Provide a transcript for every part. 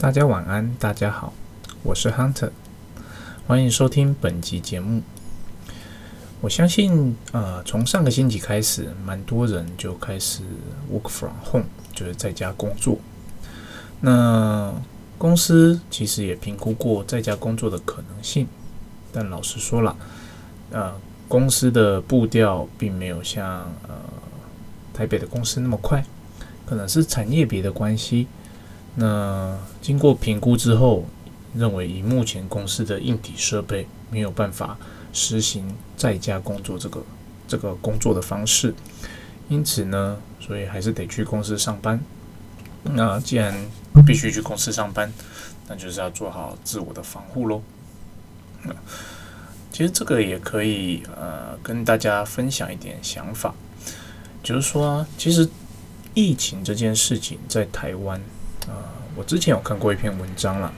大家晚安，大家好，我是 Hunter，欢迎收听本集节目。我相信，呃，从上个星期开始，蛮多人就开始 work from home，就是在家工作。那公司其实也评估过在家工作的可能性，但老实说了，呃，公司的步调并没有像呃台北的公司那么快，可能是产业别的关系。那经过评估之后，认为以目前公司的硬体设备没有办法实行在家工作这个这个工作的方式，因此呢，所以还是得去公司上班。那既然必须去公司上班，那就是要做好自我的防护喽。其实这个也可以呃跟大家分享一点想法，就是说，其实疫情这件事情在台湾啊，我之前有看过一篇文章了，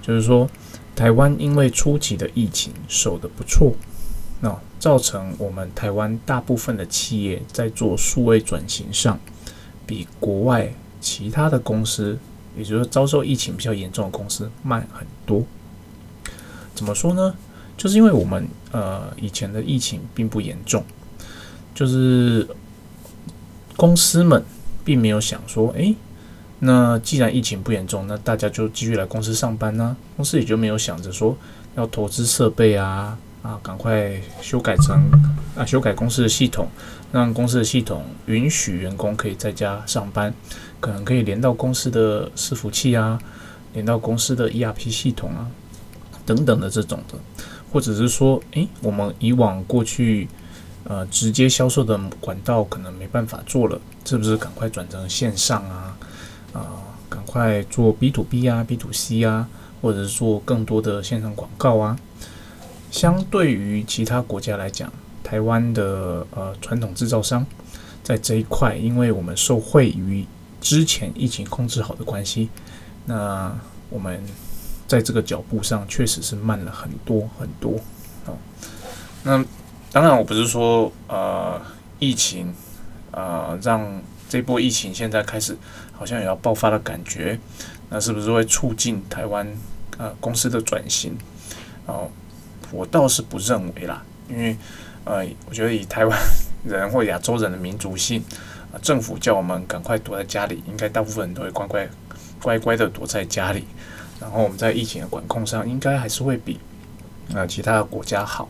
就是说台湾因为初期的疫情守得不错，那造成我们台湾大部分的企业在做数位转型上比国外。其他的公司，也就是遭受疫情比较严重的公司慢很多。怎么说呢？就是因为我们呃以前的疫情并不严重，就是公司们并没有想说，诶，那既然疫情不严重，那大家就继续来公司上班呢。公司也就没有想着说要投资设备啊啊，赶快修改成啊修改公司的系统，让公司的系统允许员工可以在家上班。可能可以连到公司的伺服器啊，连到公司的 ERP 系统啊，等等的这种的，或者是说，诶，我们以往过去呃直接销售的管道可能没办法做了，是不是赶快转成线上啊？啊，赶快做 B to B 啊，B to C 啊，或者是做更多的线上广告啊？相对于其他国家来讲，台湾的呃传统制造商在这一块，因为我们受惠于之前疫情控制好的关系，那我们在这个脚步上确实是慢了很多很多哦。那当然，我不是说呃疫情呃让这波疫情现在开始好像也要爆发的感觉，那是不是会促进台湾呃公司的转型？哦，我倒是不认为啦，因为呃，我觉得以台湾人或亚洲人的民族性。啊政府叫我们赶快躲在家里，应该大部分人都会乖乖乖乖的躲在家里。然后我们在疫情的管控上，应该还是会比呃其他的国家好。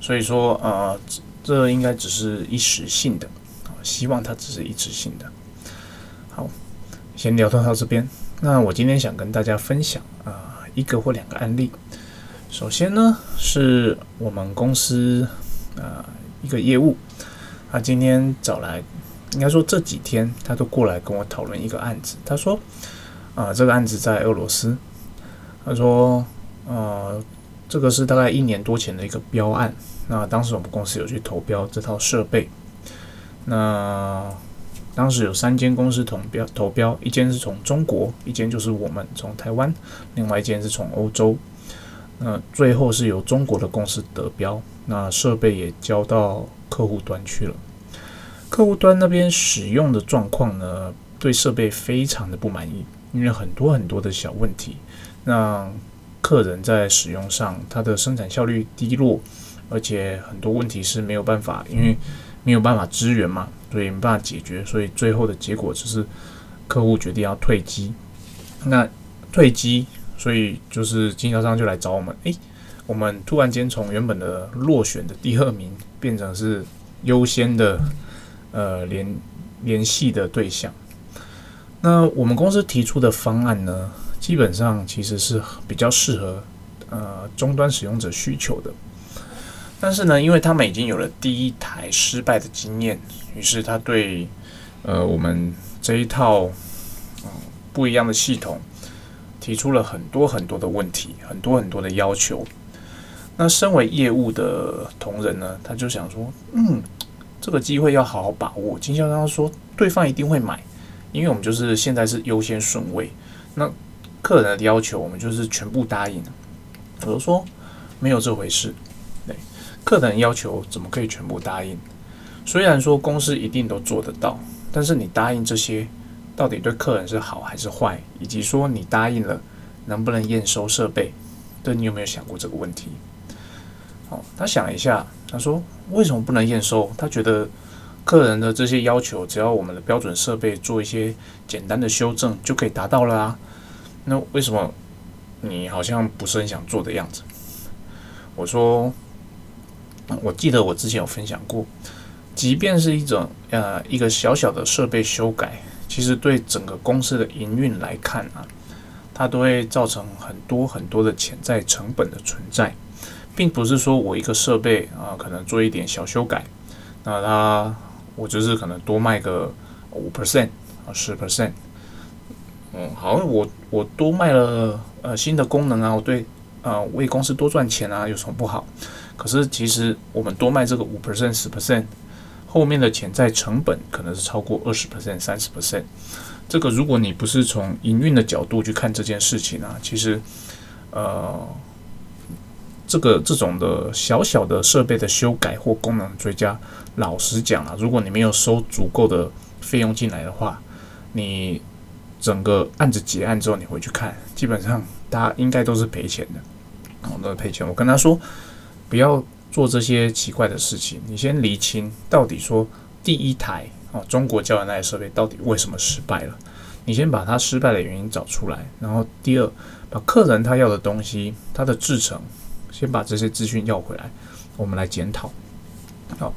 所以说，呃，这应该只是一时性的，希望它只是一时性的。先聊到到这边。那我今天想跟大家分享啊一个或两个案例。首先呢，是我们公司啊一个业务，他今天找来。应该说这几天他都过来跟我讨论一个案子。他说：“啊，这个案子在俄罗斯。他说，呃，这个是大概一年多前的一个标案。那当时我们公司有去投标这套设备。那当时有三间公司投标，投标一间是从中国，一间就是我们从台湾，另外一间是从欧洲。那最后是由中国的公司得标，那设备也交到客户端去了。”客户端那边使用的状况呢，对设备非常的不满意，因为很多很多的小问题，让客人在使用上，它的生产效率低落，而且很多问题是没有办法，因为没有办法支援嘛，所以没办法解决，所以最后的结果就是客户决定要退机。那退机，所以就是经销商就来找我们，诶，我们突然间从原本的落选的第二名变成是优先的。呃，联联系的对象。那我们公司提出的方案呢，基本上其实是比较适合呃终端使用者需求的。但是呢，因为他们已经有了第一台失败的经验，于是他对呃我们这一套嗯不一样的系统提出了很多很多的问题，很多很多的要求。那身为业务的同仁呢，他就想说，嗯。这个机会要好好把握。经销商说，对方一定会买，因为我们就是现在是优先顺位。那客人的要求，我们就是全部答应。我就说没有这回事，客人要求怎么可以全部答应？虽然说公司一定都做得到，但是你答应这些，到底对客人是好还是坏，以及说你答应了能不能验收设备，对你有没有想过这个问题？哦，他想一下，他说为什么不能验收？他觉得客人的这些要求，只要我们的标准设备做一些简单的修正就可以达到了啊。那为什么你好像不是很想做的样子？我说，我记得我之前有分享过，即便是一种呃一个小小的设备修改，其实对整个公司的营运来看啊，它都会造成很多很多的潜在成本的存在。并不是说我一个设备啊，可能做一点小修改，那它我就是可能多卖个五 percent 啊十 percent，嗯，好，我我多卖了呃新的功能啊，我对啊为公司多赚钱啊有什么不好？可是其实我们多卖这个五 percent 十 percent，后面的潜在成本可能是超过二十 percent 三十 percent，这个如果你不是从营运的角度去看这件事情啊，其实呃。这个这种的小小的设备的修改或功能追加，老实讲啊，如果你没有收足够的费用进来的话，你整个案子结案之后，你回去看，基本上大家应该都是赔钱的，哦，都是赔钱。我跟他说，不要做这些奇怪的事情，你先厘清到底说第一台哦，中国教的那台设备到底为什么失败了，你先把它失败的原因找出来，然后第二，把客人他要的东西，他的制成。先把这些资讯要回来，我们来检讨。好，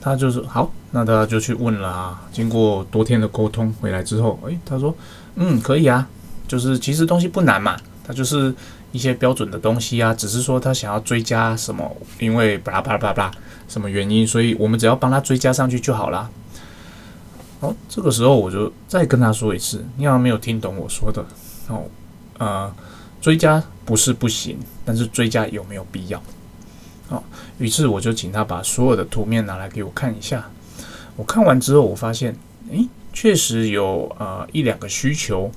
他就是好，那他就去问了啊。经过多天的沟通回来之后，诶，他说，嗯，可以啊，就是其实东西不难嘛，他就是一些标准的东西啊，只是说他想要追加什么，因为巴拉巴拉巴拉什么原因，所以我们只要帮他追加上去就好啦。好，这个时候我就再跟他说一次，你好像没有听懂我说的哦，呃。追加不是不行，但是追加有没有必要？好，于是我就请他把所有的图面拿来给我看一下。我看完之后，我发现，诶，确实有呃一两个需求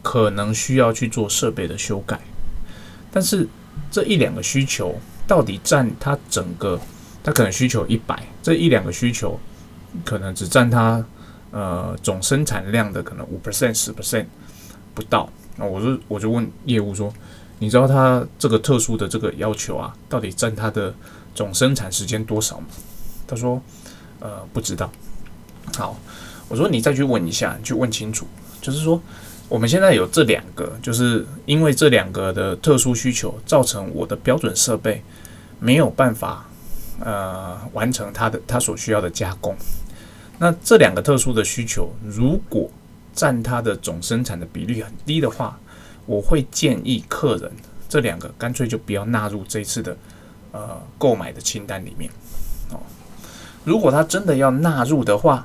可能需要去做设备的修改，但是这一两个需求到底占它整个，它可能需求一百，这一两个需求可能只占它呃总生产量的可能五 percent 十 percent 不到。那我就我就问业务说，你知道他这个特殊的这个要求啊，到底占他的总生产时间多少吗？他说，呃，不知道。好，我说你再去问一下，去问清楚。就是说，我们现在有这两个，就是因为这两个的特殊需求，造成我的标准设备没有办法呃完成它的它所需要的加工。那这两个特殊的需求，如果占它的总生产的比率很低的话，我会建议客人这两个干脆就不要纳入这次的呃购买的清单里面哦。如果他真的要纳入的话，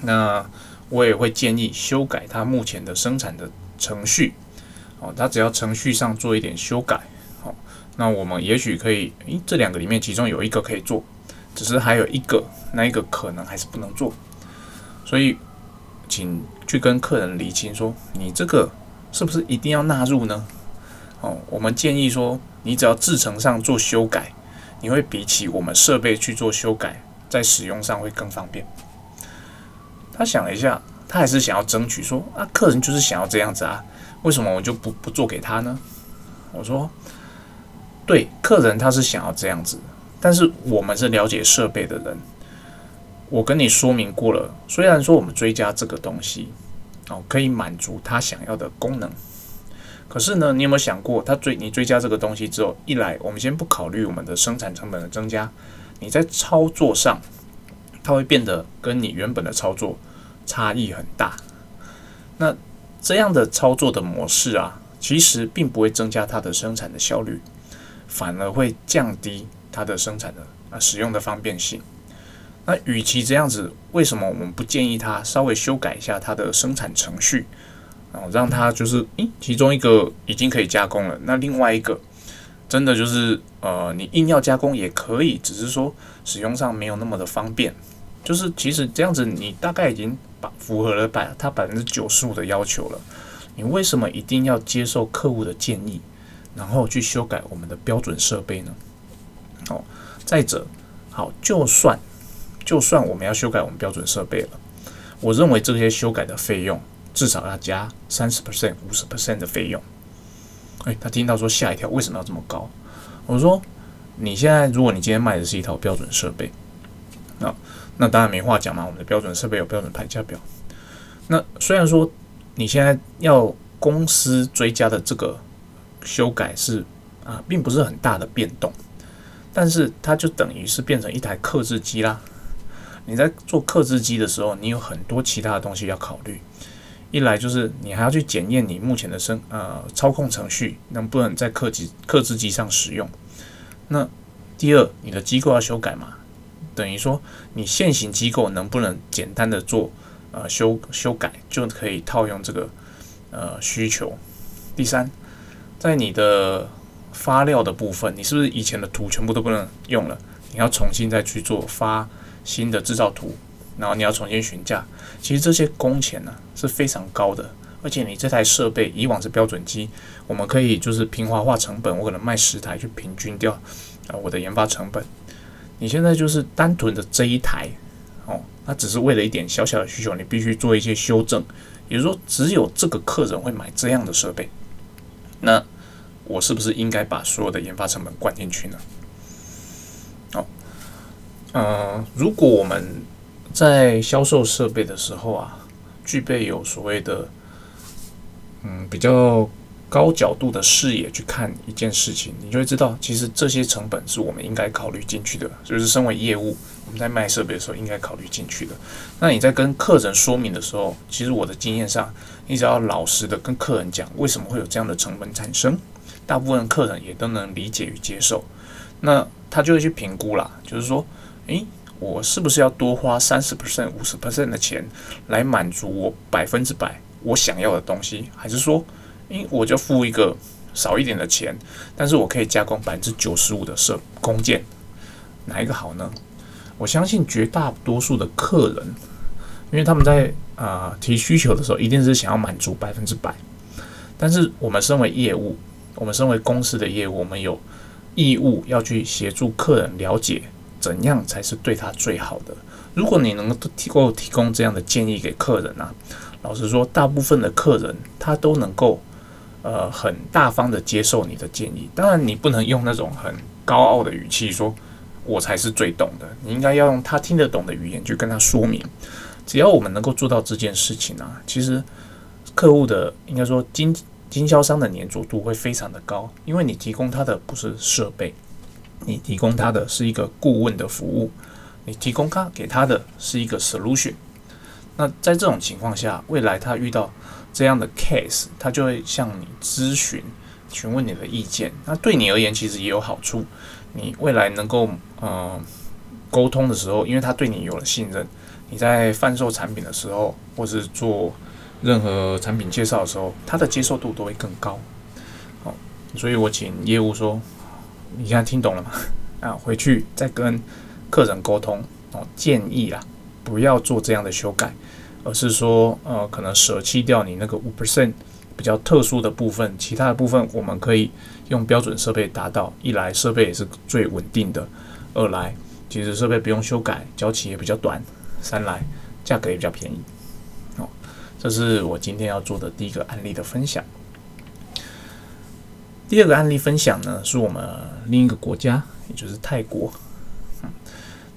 那我也会建议修改他目前的生产的程序哦。他只要程序上做一点修改，好，那我们也许可以，诶，这两个里面其中有一个可以做，只是还有一个那一个可能还是不能做，所以。请去跟客人理清，说你这个是不是一定要纳入呢？哦，我们建议说，你只要制程上做修改，你会比起我们设备去做修改，在使用上会更方便。他想了一下，他还是想要争取说，啊，客人就是想要这样子啊，为什么我就不不做给他呢？我说，对，客人他是想要这样子，但是我们是了解设备的人。我跟你说明过了，虽然说我们追加这个东西，哦，可以满足他想要的功能，可是呢，你有没有想过，他追你追加这个东西之后，一来我们先不考虑我们的生产成本的增加，你在操作上，它会变得跟你原本的操作差异很大。那这样的操作的模式啊，其实并不会增加它的生产的效率，反而会降低它的生产的啊使用的方便性。那与其这样子，为什么我们不建议它稍微修改一下它的生产程序，然后让它就是，诶，其中一个已经可以加工了，那另外一个真的就是，呃，你硬要加工也可以，只是说使用上没有那么的方便。就是其实这样子，你大概已经把符合了百他百分之九十五的要求了。你为什么一定要接受客户的建议，然后去修改我们的标准设备呢？哦，再者，好，就算。就算我们要修改我们标准设备了，我认为这些修改的费用至少要加三十 percent、五十 percent 的费用。哎，他听到说吓一跳，为什么要这么高？我说，你现在如果你今天卖的是一套标准设备，那那当然没话讲嘛。我们的标准设备有标准排价表。那虽然说你现在要公司追加的这个修改是啊，并不是很大的变动，但是它就等于是变成一台刻制机啦。你在做刻制机的时候，你有很多其他的东西要考虑。一来就是你还要去检验你目前的生呃操控程序能不能在刻机刻制机上使用。那第二，你的机构要修改嘛，等于说你现行机构能不能简单的做呃修修改就可以套用这个呃需求。第三，在你的发料的部分，你是不是以前的图全部都不能用了？你要重新再去做发。新的制造图，然后你要重新询价，其实这些工钱呢是非常高的，而且你这台设备以往是标准机，我们可以就是平滑化成本，我可能卖十台去平均掉啊我的研发成本。你现在就是单纯的这一台哦，那只是为了一点小小的需求，你必须做一些修正，也就是说只有这个客人会买这样的设备，那我是不是应该把所有的研发成本灌进去呢？哦嗯，如果我们在销售设备的时候啊，具备有所谓的嗯比较高角度的视野去看一件事情，你就会知道，其实这些成本是我们应该考虑进去的，就是身为业务，我们在卖设备的时候应该考虑进去的。那你在跟客人说明的时候，其实我的经验上，你只要老实的跟客人讲为什么会有这样的成本产生，大部分客人也都能理解与接受，那他就会去评估啦，就是说。诶，我是不是要多花三十 percent、五十 percent 的钱来满足我百分之百我想要的东西？还是说，诶，我就付一个少一点的钱，但是我可以加工百分之九十五的设工件？哪一个好呢？我相信绝大多数的客人，因为他们在啊提需求的时候，一定是想要满足百分之百。但是我们身为业务，我们身为公司的业务，我们有义务要去协助客人了解。怎样才是对他最好的？如果你能够提够提供这样的建议给客人啊，老实说，大部分的客人他都能够呃很大方的接受你的建议。当然，你不能用那种很高傲的语气说“我才是最懂的”，你应该要用他听得懂的语言去跟他说明。只要我们能够做到这件事情啊，其实客户的应该说经经销商的粘着度会非常的高，因为你提供他的不是设备。你提供他的是一个顾问的服务，你提供他给他的是一个 solution。那在这种情况下，未来他遇到这样的 case，他就会向你咨询，询问你的意见。那对你而言，其实也有好处。你未来能够呃沟通的时候，因为他对你有了信任，你在贩售产品的时候，或是做任何产品介绍的时候，他的接受度都会更高。好，所以我请业务说。你现在听懂了吗？啊，回去再跟客人沟通哦，建议啊，不要做这样的修改，而是说，呃，可能舍弃掉你那个五 percent 比较特殊的部分，其他的部分我们可以用标准设备达到。一来设备也是最稳定的，二来其实设备不用修改，交期也比较短，三来价格也比较便宜。哦，这是我今天要做的第一个案例的分享。第二个案例分享呢，是我们另一个国家，也就是泰国。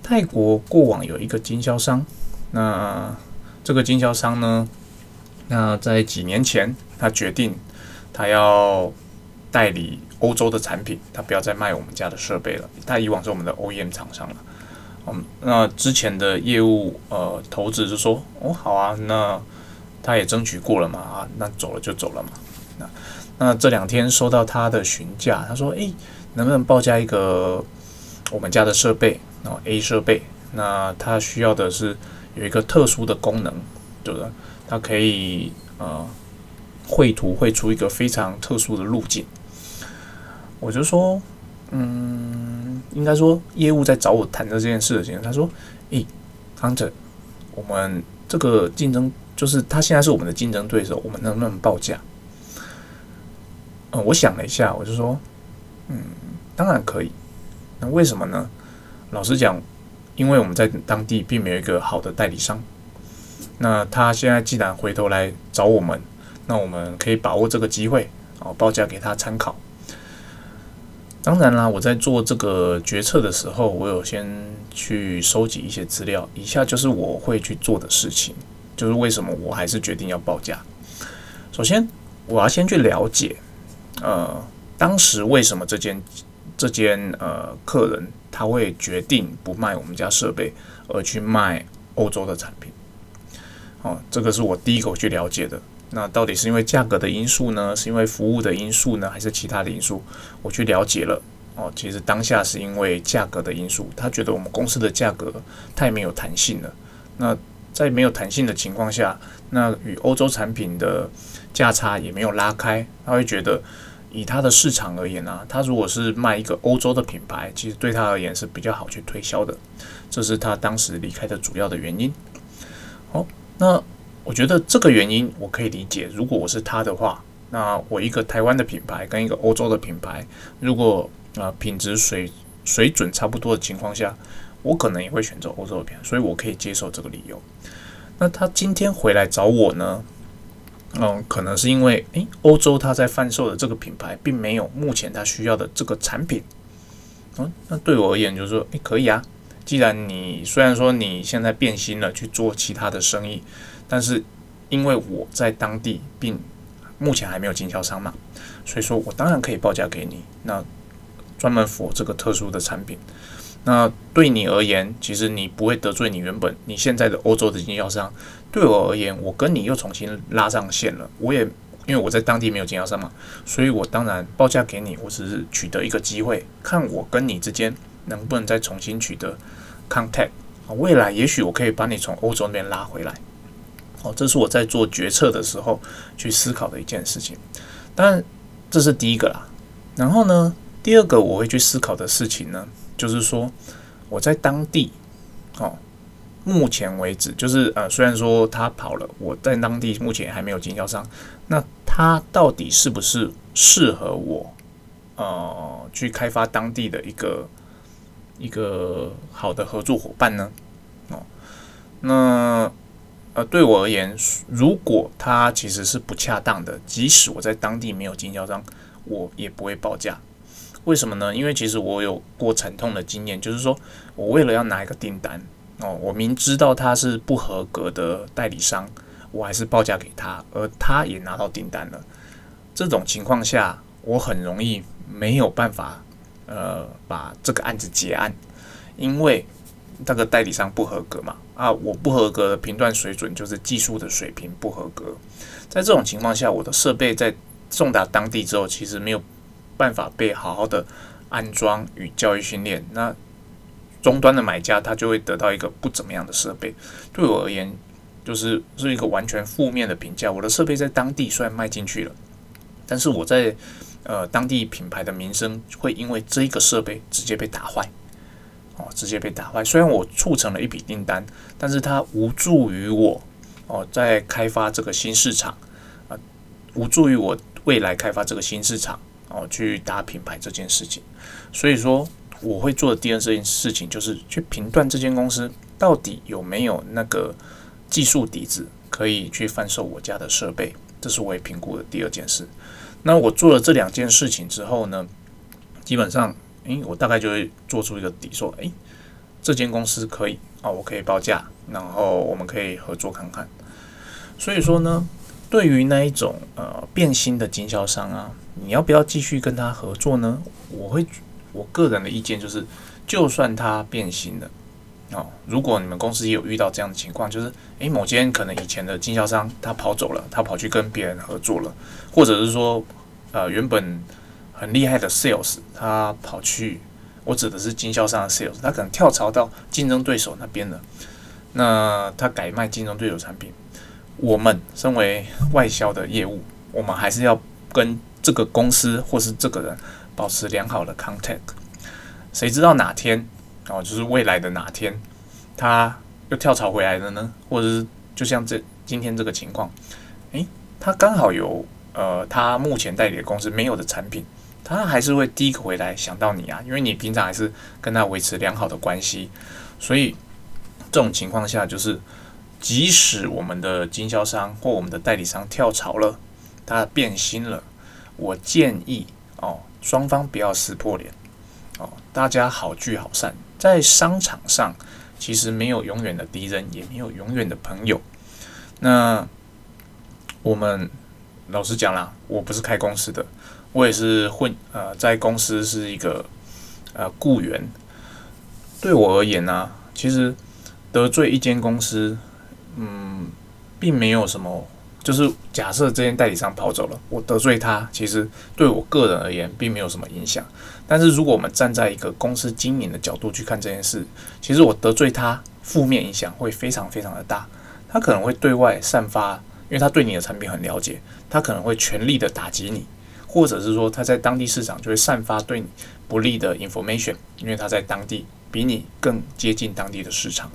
泰国过往有一个经销商，那这个经销商呢，那在几年前，他决定他要代理欧洲的产品，他不要再卖我们家的设备了。他以往是我们的 OEM 厂商了。嗯，那之前的业务呃投资就说，哦好啊，那他也争取过了嘛，啊，那走了就走了嘛，那。那这两天收到他的询价，他说：“诶，能不能报价一个我们家的设备？然后 A 设备，那他需要的是有一个特殊的功能，对不对？它可以呃绘图绘出一个非常特殊的路径。”我就说：“嗯，应该说业务在找我谈的这件事情。”他说：“诶，康者，我们这个竞争就是他现在是我们的竞争对手，我们能不能报价？”我想了一下，我就说，嗯，当然可以。那为什么呢？老实讲，因为我们在当地并没有一个好的代理商。那他现在既然回头来找我们，那我们可以把握这个机会，哦，报价给他参考。当然啦，我在做这个决策的时候，我有先去收集一些资料。以下就是我会去做的事情，就是为什么我还是决定要报价。首先，我要先去了解，呃，当时为什么这间这间呃客人他会决定不卖我们家设备，而去卖欧洲的产品。哦，这个是我第一个去了解的。那到底是因为价格的因素呢？是因为服务的因素呢？还是其他的因素？我去了解了。哦，其实当下是因为价格的因素，他觉得我们公司的价格太没有弹性了。那在没有弹性的情况下，那与欧洲产品的价差也没有拉开，他会觉得以他的市场而言啊，他如果是卖一个欧洲的品牌，其实对他而言是比较好去推销的。这是他当时离开的主要的原因。好，那。我觉得这个原因我可以理解。如果我是他的话，那我一个台湾的品牌跟一个欧洲的品牌，如果啊品质水水准差不多的情况下，我可能也会选择欧洲的品牌，所以我可以接受这个理由。那他今天回来找我呢？嗯，可能是因为诶，欧洲他在贩售的这个品牌并没有目前他需要的这个产品。嗯，那对我而言就是说，诶，可以啊。既然你虽然说你现在变心了去做其他的生意。但是，因为我在当地并目前还没有经销商嘛，所以说我当然可以报价给你。那专门符合这个特殊的产品，那对你而言，其实你不会得罪你原本你现在的欧洲的经销商。对我而言，我跟你又重新拉上线了。我也因为我在当地没有经销商嘛，所以我当然报价给你。我只是取得一个机会，看我跟你之间能不能再重新取得 contact。未来也许我可以把你从欧洲那边拉回来。哦，这是我在做决策的时候去思考的一件事情。当然，这是第一个啦。然后呢，第二个我会去思考的事情呢，就是说我在当地，目前为止，就是呃，虽然说他跑了，我在当地目前还没有经销商。那他到底是不是适合我，呃，去开发当地的一个一个好的合作伙伴呢？哦，那。呃，对我而言，如果他其实是不恰当的，即使我在当地没有经销商，我也不会报价。为什么呢？因为其实我有过惨痛的经验，就是说我为了要拿一个订单，哦，我明知道他是不合格的代理商，我还是报价给他，而他也拿到订单了。这种情况下，我很容易没有办法，呃，把这个案子结案，因为。那个代理商不合格嘛？啊，我不合格的评断水准就是技术的水平不合格。在这种情况下，我的设备在送达当地之后，其实没有办法被好好的安装与教育训练。那终端的买家他就会得到一个不怎么样的设备。对我而言，就是是一个完全负面的评价。我的设备在当地虽然卖进去了，但是我在呃当地品牌的名声会因为这一个设备直接被打坏。哦，直接被打坏。虽然我促成了一笔订单，但是它无助于我哦，在开发这个新市场啊，无助于我未来开发这个新市场哦，去打品牌这件事情。所以说，我会做的第二件事情就是去评断这间公司到底有没有那个技术底子可以去贩售我家的设备，这是我也评估的第二件事。那我做了这两件事情之后呢，基本上。诶，我大概就会做出一个底，说，诶，这间公司可以啊，我可以报价，然后我们可以合作看看。所以说呢，对于那一种呃变心的经销商啊，你要不要继续跟他合作呢？我会，我个人的意见就是，就算他变心了，哦，如果你们公司也有遇到这样的情况，就是诶，某间可能以前的经销商他跑走了，他跑去跟别人合作了，或者是说，呃，原本。很厉害的 sales，他跑去，我指的是经销商的 sales，他可能跳槽到竞争对手那边了。那他改卖竞争对手产品，我们身为外销的业务，我们还是要跟这个公司或是这个人保持良好的 contact。谁知道哪天哦，就是未来的哪天，他又跳槽回来了呢？或者是就像这今天这个情况，诶，他刚好有呃，他目前代理的公司没有的产品。他还是会第一个回来想到你啊，因为你平常还是跟他维持良好的关系，所以这种情况下就是即使我们的经销商或我们的代理商跳槽了，他变心了，我建议哦，双方不要撕破脸哦，大家好聚好散。在商场上，其实没有永远的敌人，也没有永远的朋友。那我们老实讲啦，我不是开公司的，我也是混呃，在公司是一个呃雇员。对我而言呢，其实得罪一间公司，嗯，并没有什么。就是假设这间代理商跑走了，我得罪他，其实对我个人而言并没有什么影响。但是如果我们站在一个公司经营的角度去看这件事，其实我得罪他，负面影响会非常非常的大。他可能会对外散发，因为他对你的产品很了解，他可能会全力的打击你，或者是说他在当地市场就会散发对你不利的 information，因为他在当地比你更接近当地的市场。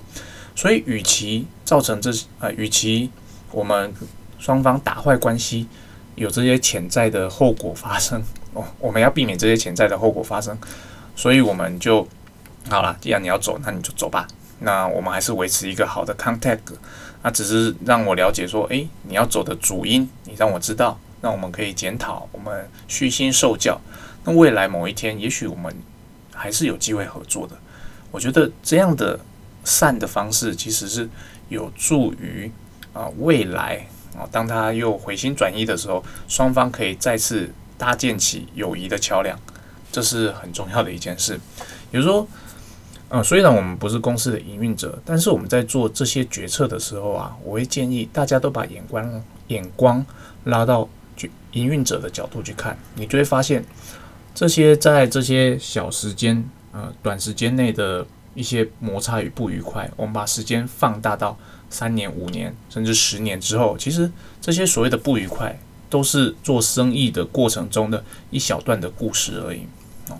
所以，与其造成这呃，与其我们双方打坏关系，有这些潜在的后果发生 哦。我们要避免这些潜在的后果发生，所以我们就好了。既然你要走，那你就走吧。那我们还是维持一个好的 contact，那只是让我了解说，诶，你要走的主因，你让我知道，那我们可以检讨，我们虚心受教。那未来某一天，也许我们还是有机会合作的。我觉得这样的善的方式，其实是有助于啊未来。啊，当他又回心转意的时候，双方可以再次搭建起友谊的桥梁，这是很重要的一件事。比如说，嗯，虽然我们不是公司的营运者，但是我们在做这些决策的时候啊，我会建议大家都把眼光眼光拉到营运者的角度去看，你就会发现这些在这些小时间呃短时间内的一些摩擦与不愉快，我们把时间放大到。三年、五年，甚至十年之后，其实这些所谓的不愉快，都是做生意的过程中的一小段的故事而已。哦，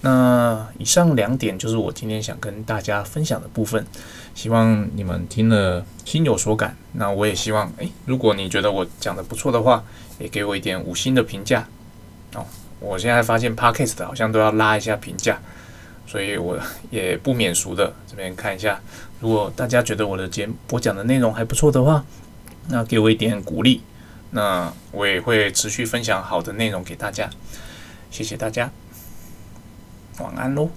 那以上两点就是我今天想跟大家分享的部分，希望你们听了心有所感。那我也希望，诶，如果你觉得我讲的不错的话，也给我一点五星的评价。哦，我现在发现 Podcast 好像都要拉一下评价。所以我也不免俗的这边看一下，如果大家觉得我的节目播讲的内容还不错的话，那给我一点鼓励，那我也会持续分享好的内容给大家。谢谢大家，晚安喽。